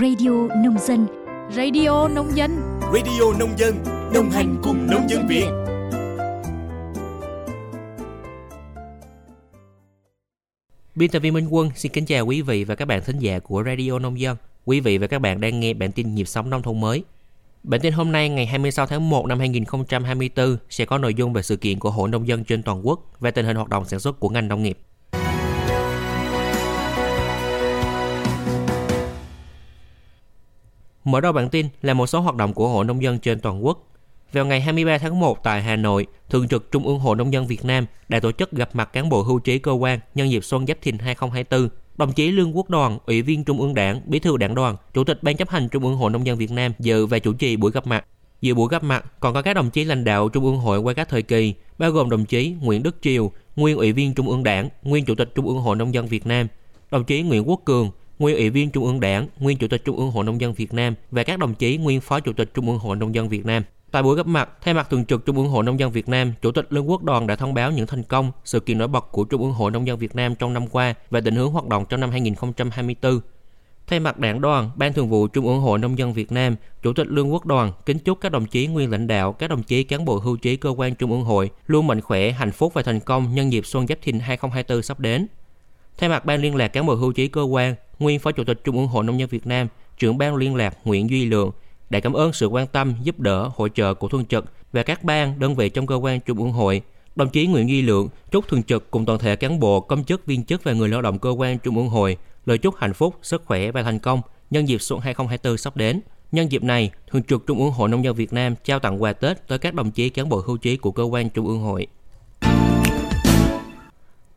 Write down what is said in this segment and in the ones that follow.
Radio Nông Dân Radio Nông Dân Radio Nông Dân Đồng hành cùng nông dân Việt Biên tập viên Minh Quân xin kính chào quý vị và các bạn thính giả của Radio Nông Dân. Quý vị và các bạn đang nghe bản tin nhịp sống nông thôn mới. Bản tin hôm nay ngày 26 tháng 1 năm 2024 sẽ có nội dung về sự kiện của Hội Nông dân trên toàn quốc và tình hình hoạt động sản xuất của ngành nông nghiệp. Mở đầu bản tin là một số hoạt động của Hội Nông dân trên toàn quốc. Vào ngày 23 tháng 1 tại Hà Nội, Thường trực Trung ương Hội Nông dân Việt Nam đã tổ chức gặp mặt cán bộ hưu trí cơ quan nhân dịp Xuân Giáp Thìn 2024. Đồng chí Lương Quốc Đoàn, Ủy viên Trung ương Đảng, Bí thư Đảng đoàn, Chủ tịch Ban chấp hành Trung ương Hội Nông dân Việt Nam dự và chủ trì buổi gặp mặt. Dự buổi gặp mặt còn có các đồng chí lãnh đạo Trung ương Hội qua các thời kỳ, bao gồm đồng chí Nguyễn Đức Triều, nguyên Ủy viên Trung ương Đảng, nguyên Chủ tịch Trung ương Hội Nông dân Việt Nam, đồng chí Nguyễn Quốc Cường, nguyên Ủy viên Trung ương Đảng, nguyên Chủ tịch Trung ương Hội Nông dân Việt Nam và các đồng chí nguyên Phó Chủ tịch Trung ương Hội Nông dân Việt Nam. Tại buổi gặp mặt, thay mặt thường trực Trung ương Hội Nông dân Việt Nam, Chủ tịch Lương Quốc Đoàn đã thông báo những thành công, sự kiện nổi bật của Trung ương Hội Nông dân Việt Nam trong năm qua và định hướng hoạt động trong năm 2024. Thay mặt Đảng đoàn, Ban Thường vụ Trung ương Hội Nông dân Việt Nam, Chủ tịch Lương Quốc Đoàn kính chúc các đồng chí nguyên lãnh đạo, các đồng chí cán bộ hưu trí cơ quan Trung ương Hội luôn mạnh khỏe, hạnh phúc và thành công nhân dịp Xuân Giáp Thìn 2024 sắp đến. Thay mặt Ban liên lạc cán bộ hưu trí cơ quan, nguyên Phó Chủ tịch Trung ương Hội Nông dân Việt Nam, trưởng Ban liên lạc Nguyễn Duy Lượng đã cảm ơn sự quan tâm, giúp đỡ, hỗ trợ của Thường trực và các ban, đơn vị trong cơ quan Trung ương hội. Đồng chí Nguyễn Duy Lượng chúc Thường trực cùng toàn thể cán bộ, công chức, viên chức và người lao động cơ quan Trung ương hội lời chúc hạnh phúc, sức khỏe và thành công nhân dịp xuân 2024 sắp đến. Nhân dịp này, Thường trực Trung ương Hội Nông dân Việt Nam trao tặng quà Tết tới các đồng chí cán bộ hưu trí của cơ quan Trung ương hội.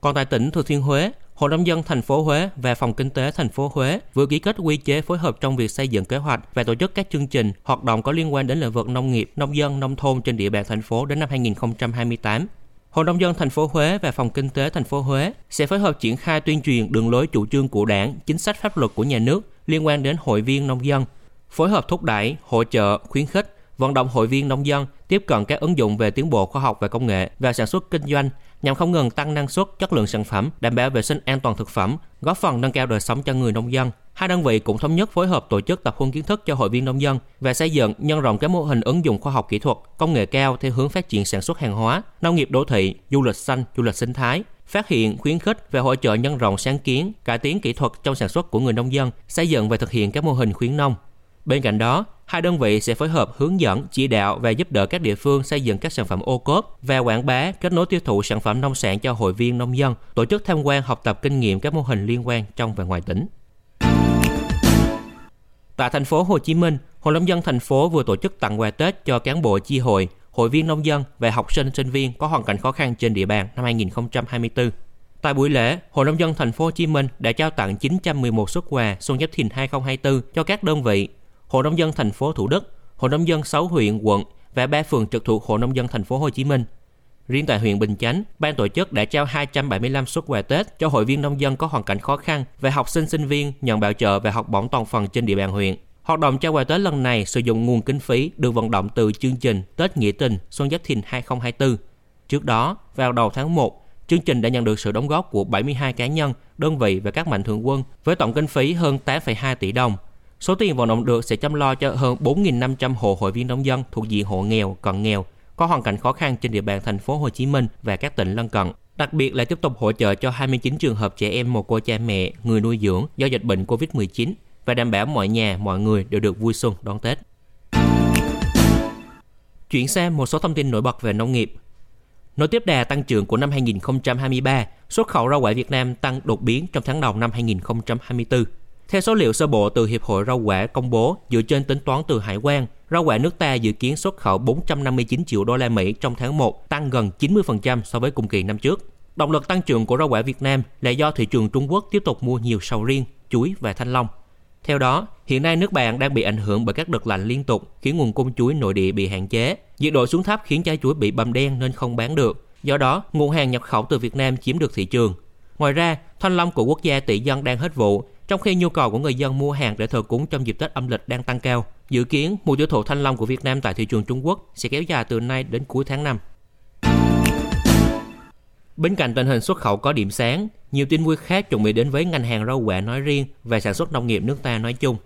Còn tại tỉnh Thừa Thiên Huế, Hội nông dân thành phố Huế và Phòng Kinh tế thành phố Huế vừa ký kết quy chế phối hợp trong việc xây dựng kế hoạch và tổ chức các chương trình, hoạt động có liên quan đến lĩnh vực nông nghiệp, nông dân, nông thôn trên địa bàn thành phố đến năm 2028. Hội nông dân thành phố Huế và Phòng Kinh tế thành phố Huế sẽ phối hợp triển khai tuyên truyền đường lối chủ trương của Đảng, chính sách pháp luật của nhà nước liên quan đến hội viên nông dân, phối hợp thúc đẩy, hỗ trợ, khuyến khích vận động hội viên nông dân tiếp cận các ứng dụng về tiến bộ khoa học và công nghệ và sản xuất kinh doanh nhằm không ngừng tăng năng suất, chất lượng sản phẩm, đảm bảo vệ sinh an toàn thực phẩm, góp phần nâng cao đời sống cho người nông dân. Hai đơn vị cũng thống nhất phối hợp tổ chức tập huấn kiến thức cho hội viên nông dân và xây dựng nhân rộng các mô hình ứng dụng khoa học kỹ thuật, công nghệ cao theo hướng phát triển sản xuất hàng hóa, nông nghiệp đô thị, du lịch xanh, du lịch sinh thái, phát hiện, khuyến khích và hỗ trợ nhân rộng sáng kiến, cải tiến kỹ thuật trong sản xuất của người nông dân, xây dựng và thực hiện các mô hình khuyến nông. Bên cạnh đó, hai đơn vị sẽ phối hợp hướng dẫn, chỉ đạo và giúp đỡ các địa phương xây dựng các sản phẩm ô cốp và quảng bá, kết nối tiêu thụ sản phẩm nông sản cho hội viên nông dân, tổ chức tham quan học tập kinh nghiệm các mô hình liên quan trong và ngoài tỉnh. Tại thành phố Hồ Chí Minh, Hội nông dân thành phố vừa tổ chức tặng quà Tết cho cán bộ chi hội, hội viên nông dân và học sinh sinh viên có hoàn cảnh khó khăn trên địa bàn năm 2024. Tại buổi lễ, Hội nông dân thành phố Hồ Chí Minh đã trao tặng 911 xuất quà Xuân Giáp Thìn 2024 cho các đơn vị Hội nông dân thành phố Thủ Đức, Hội nông dân 6 huyện, quận và 3 phường trực thuộc Hội nông dân thành phố Hồ Chí Minh. Riêng tại huyện Bình Chánh, ban tổ chức đã trao 275 suất quà Tết cho hội viên nông dân có hoàn cảnh khó khăn và học sinh sinh viên nhận bảo trợ và học bổng toàn phần trên địa bàn huyện. Hoạt động trao quà Tết lần này sử dụng nguồn kinh phí được vận động từ chương trình Tết Nghĩa Tình Xuân Giáp Thìn 2024. Trước đó, vào đầu tháng 1, chương trình đã nhận được sự đóng góp của 72 cá nhân, đơn vị và các mạnh thường quân với tổng kinh phí hơn 8,2 tỷ đồng. Số tiền vận động được sẽ chăm lo cho hơn 4.500 hộ hội viên nông dân thuộc diện hộ nghèo, cận nghèo, có hoàn cảnh khó khăn trên địa bàn thành phố Hồ Chí Minh và các tỉnh lân cận. Đặc biệt là tiếp tục hỗ trợ cho 29 trường hợp trẻ em mồ côi cha mẹ, người nuôi dưỡng do dịch bệnh Covid-19 và đảm bảo mọi nhà, mọi người đều được vui xuân đón Tết. Chuyển sang một số thông tin nổi bật về nông nghiệp. Nối tiếp đà tăng trưởng của năm 2023, xuất khẩu rau quả Việt Nam tăng đột biến trong tháng đầu năm 2024. Theo số liệu sơ bộ từ Hiệp hội Rau quả công bố, dựa trên tính toán từ Hải quan, rau quả nước ta dự kiến xuất khẩu 459 triệu đô la Mỹ trong tháng 1, tăng gần 90% so với cùng kỳ năm trước. Động lực tăng trưởng của rau quả Việt Nam là do thị trường Trung Quốc tiếp tục mua nhiều sầu riêng, chuối và thanh long. Theo đó, hiện nay nước bạn đang bị ảnh hưởng bởi các đợt lạnh liên tục, khiến nguồn cung chuối nội địa bị hạn chế. Nhiệt độ xuống thấp khiến trái chuối bị bầm đen nên không bán được. Do đó, nguồn hàng nhập khẩu từ Việt Nam chiếm được thị trường. Ngoài ra, thanh long của quốc gia tỷ dân đang hết vụ, trong khi nhu cầu của người dân mua hàng để thờ cúng trong dịp Tết âm lịch đang tăng cao. Dự kiến, mùa tiêu thụ thanh long của Việt Nam tại thị trường Trung Quốc sẽ kéo dài từ nay đến cuối tháng 5. Bên cạnh tình hình xuất khẩu có điểm sáng, nhiều tin vui khác chuẩn bị đến với ngành hàng rau quả nói riêng và sản xuất nông nghiệp nước ta nói chung.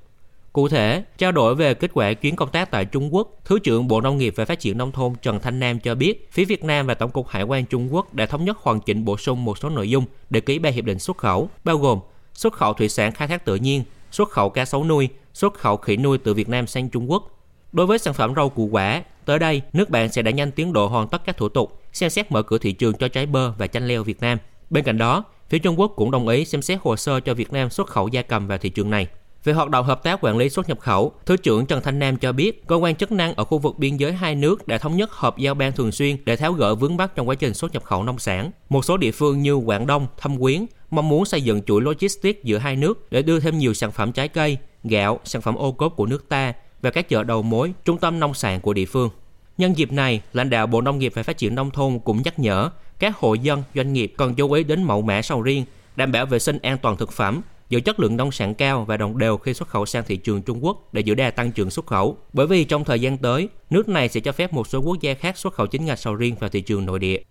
Cụ thể, trao đổi về kết quả chuyến công tác tại Trung Quốc, Thứ trưởng Bộ Nông nghiệp và Phát triển Nông thôn Trần Thanh Nam cho biết, phía Việt Nam và Tổng cục Hải quan Trung Quốc đã thống nhất hoàn chỉnh bổ sung một số nội dung để ký ba hiệp định xuất khẩu, bao gồm xuất khẩu thủy sản khai thác tự nhiên, xuất khẩu cá sấu nuôi, xuất khẩu khỉ nuôi từ Việt Nam sang Trung Quốc. Đối với sản phẩm rau củ quả, tới đây nước bạn sẽ đẩy nhanh tiến độ hoàn tất các thủ tục, xem xét mở cửa thị trường cho trái bơ và chanh leo Việt Nam. Bên cạnh đó, phía Trung Quốc cũng đồng ý xem xét hồ sơ cho Việt Nam xuất khẩu gia cầm vào thị trường này. Về hoạt động hợp tác quản lý xuất nhập khẩu, Thứ trưởng Trần Thanh Nam cho biết, cơ quan chức năng ở khu vực biên giới hai nước đã thống nhất họp giao ban thường xuyên để tháo gỡ vướng mắc trong quá trình xuất nhập khẩu nông sản. Một số địa phương như Quảng Đông, Thâm Quyến mong muốn xây dựng chuỗi logistics giữa hai nước để đưa thêm nhiều sản phẩm trái cây, gạo, sản phẩm ô cốp của nước ta và các chợ đầu mối, trung tâm nông sản của địa phương. Nhân dịp này, lãnh đạo Bộ Nông nghiệp và Phát triển Nông thôn cũng nhắc nhở các hộ dân, doanh nghiệp cần chú ý đến mẫu mã sầu riêng, đảm bảo vệ sinh an toàn thực phẩm, giữ chất lượng nông sản cao và đồng đều khi xuất khẩu sang thị trường Trung Quốc để giữ đà tăng trưởng xuất khẩu. Bởi vì trong thời gian tới, nước này sẽ cho phép một số quốc gia khác xuất khẩu chính ngạch sầu riêng vào thị trường nội địa.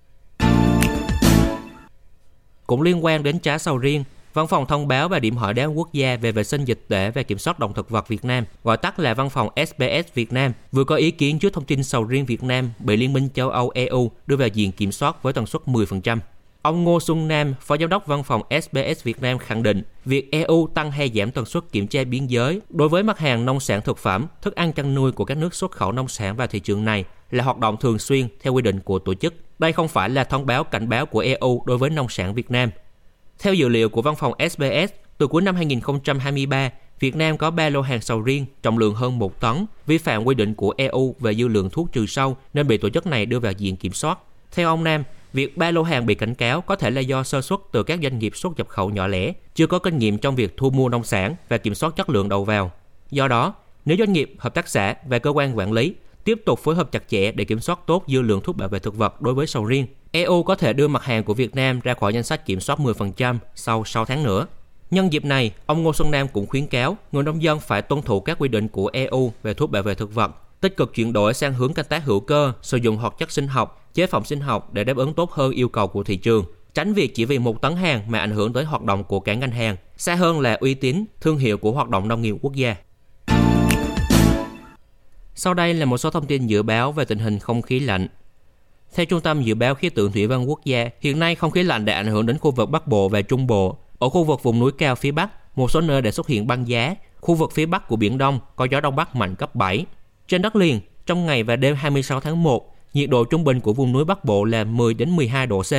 Cũng liên quan đến trái sầu riêng, Văn phòng thông báo và điểm hỏi đáp quốc gia về vệ sinh dịch tễ và kiểm soát động thực vật Việt Nam, gọi tắt là Văn phòng SBS Việt Nam, vừa có ý kiến trước thông tin sầu riêng Việt Nam bị Liên minh châu Âu EU đưa vào diện kiểm soát với tần suất 10%. Ông Ngô Xuân Nam, Phó Giám đốc Văn phòng SBS Việt Nam khẳng định việc EU tăng hay giảm tần suất kiểm tra biên giới đối với mặt hàng nông sản thực phẩm, thức ăn chăn nuôi của các nước xuất khẩu nông sản vào thị trường này là hoạt động thường xuyên theo quy định của tổ chức. Đây không phải là thông báo cảnh báo của EU đối với nông sản Việt Nam. Theo dữ liệu của văn phòng SBS, từ cuối năm 2023, Việt Nam có 3 lô hàng sầu riêng trọng lượng hơn 1 tấn, vi phạm quy định của EU về dư lượng thuốc trừ sâu nên bị tổ chức này đưa vào diện kiểm soát. Theo ông Nam, việc ba lô hàng bị cảnh cáo có thể là do sơ suất từ các doanh nghiệp xuất nhập khẩu nhỏ lẻ, chưa có kinh nghiệm trong việc thu mua nông sản và kiểm soát chất lượng đầu vào. Do đó, nếu doanh nghiệp, hợp tác xã và cơ quan quản lý tiếp tục phối hợp chặt chẽ để kiểm soát tốt dư lượng thuốc bảo vệ thực vật đối với sầu riêng, EU có thể đưa mặt hàng của Việt Nam ra khỏi danh sách kiểm soát 10% sau 6 tháng nữa. Nhân dịp này, ông Ngô Xuân Nam cũng khuyến cáo người nông dân phải tuân thủ các quy định của EU về thuốc bảo vệ thực vật, tích cực chuyển đổi sang hướng canh tác hữu cơ, sử dụng hoạt chất sinh học, chế phẩm sinh học để đáp ứng tốt hơn yêu cầu của thị trường, tránh việc chỉ vì một tấn hàng mà ảnh hưởng tới hoạt động của cả ngành hàng, xa hơn là uy tín, thương hiệu của hoạt động nông nghiệp quốc gia. Sau đây là một số thông tin dự báo về tình hình không khí lạnh. Theo Trung tâm Dự báo Khí tượng Thủy văn Quốc gia, hiện nay không khí lạnh đã ảnh hưởng đến khu vực Bắc Bộ và Trung Bộ. Ở khu vực vùng núi cao phía Bắc, một số nơi đã xuất hiện băng giá. Khu vực phía Bắc của Biển Đông có gió Đông Bắc mạnh cấp 7. Trên đất liền, trong ngày và đêm 26 tháng 1, nhiệt độ trung bình của vùng núi Bắc Bộ là 10 đến 12 độ C,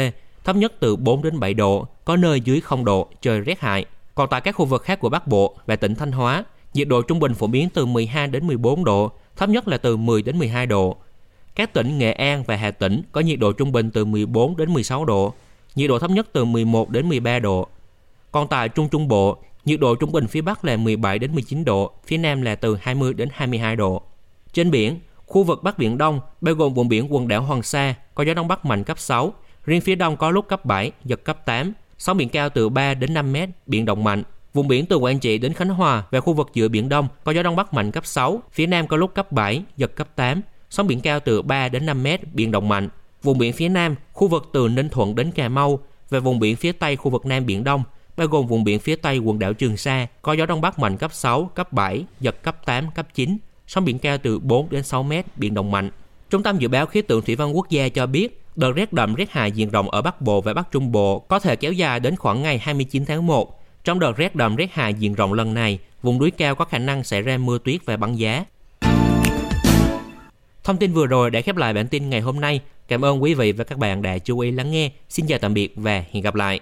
thấp nhất từ 4 đến 7 độ, có nơi dưới 0 độ, trời rét hại. Còn tại các khu vực khác của Bắc Bộ và tỉnh Thanh Hóa, nhiệt độ trung bình phổ biến từ 12 đến 14 độ, thấp nhất là từ 10 đến 12 độ. Các tỉnh Nghệ An và Hà Tĩnh có nhiệt độ trung bình từ 14 đến 16 độ, nhiệt độ thấp nhất từ 11 đến 13 độ. Còn tại Trung Trung Bộ, nhiệt độ trung bình phía Bắc là 17 đến 19 độ, phía Nam là từ 20 đến 22 độ. Trên biển, khu vực Bắc Biển Đông bao gồm vùng biển quần đảo Hoàng Sa có gió đông bắc mạnh cấp 6, riêng phía đông có lúc cấp 7, giật cấp 8, sóng biển cao từ 3 đến 5 mét, biển động mạnh. Vùng biển từ Quảng Trị đến Khánh Hòa và khu vực giữa Biển Đông có gió Đông Bắc mạnh cấp 6, phía Nam có lúc cấp 7, giật cấp 8, sóng biển cao từ 3 đến 5 mét, biển động mạnh. Vùng biển phía Nam, khu vực từ Ninh Thuận đến Cà Mau và vùng biển phía Tây khu vực Nam Biển Đông, bao gồm vùng biển phía Tây quần đảo Trường Sa, có gió Đông Bắc mạnh cấp 6, cấp 7, giật cấp 8, cấp 9, sóng biển cao từ 4 đến 6 mét, biển động mạnh. Trung tâm Dự báo Khí tượng Thủy văn Quốc gia cho biết, đợt rét đậm rét hại diện rộng ở Bắc Bộ và Bắc Trung Bộ có thể kéo dài đến khoảng ngày 29 tháng 1, trong đợt rét đậm rét hại diện rộng lần này, vùng núi cao có khả năng xảy ra mưa tuyết và băng giá. Thông tin vừa rồi đã khép lại bản tin ngày hôm nay. Cảm ơn quý vị và các bạn đã chú ý lắng nghe. Xin chào tạm biệt và hẹn gặp lại.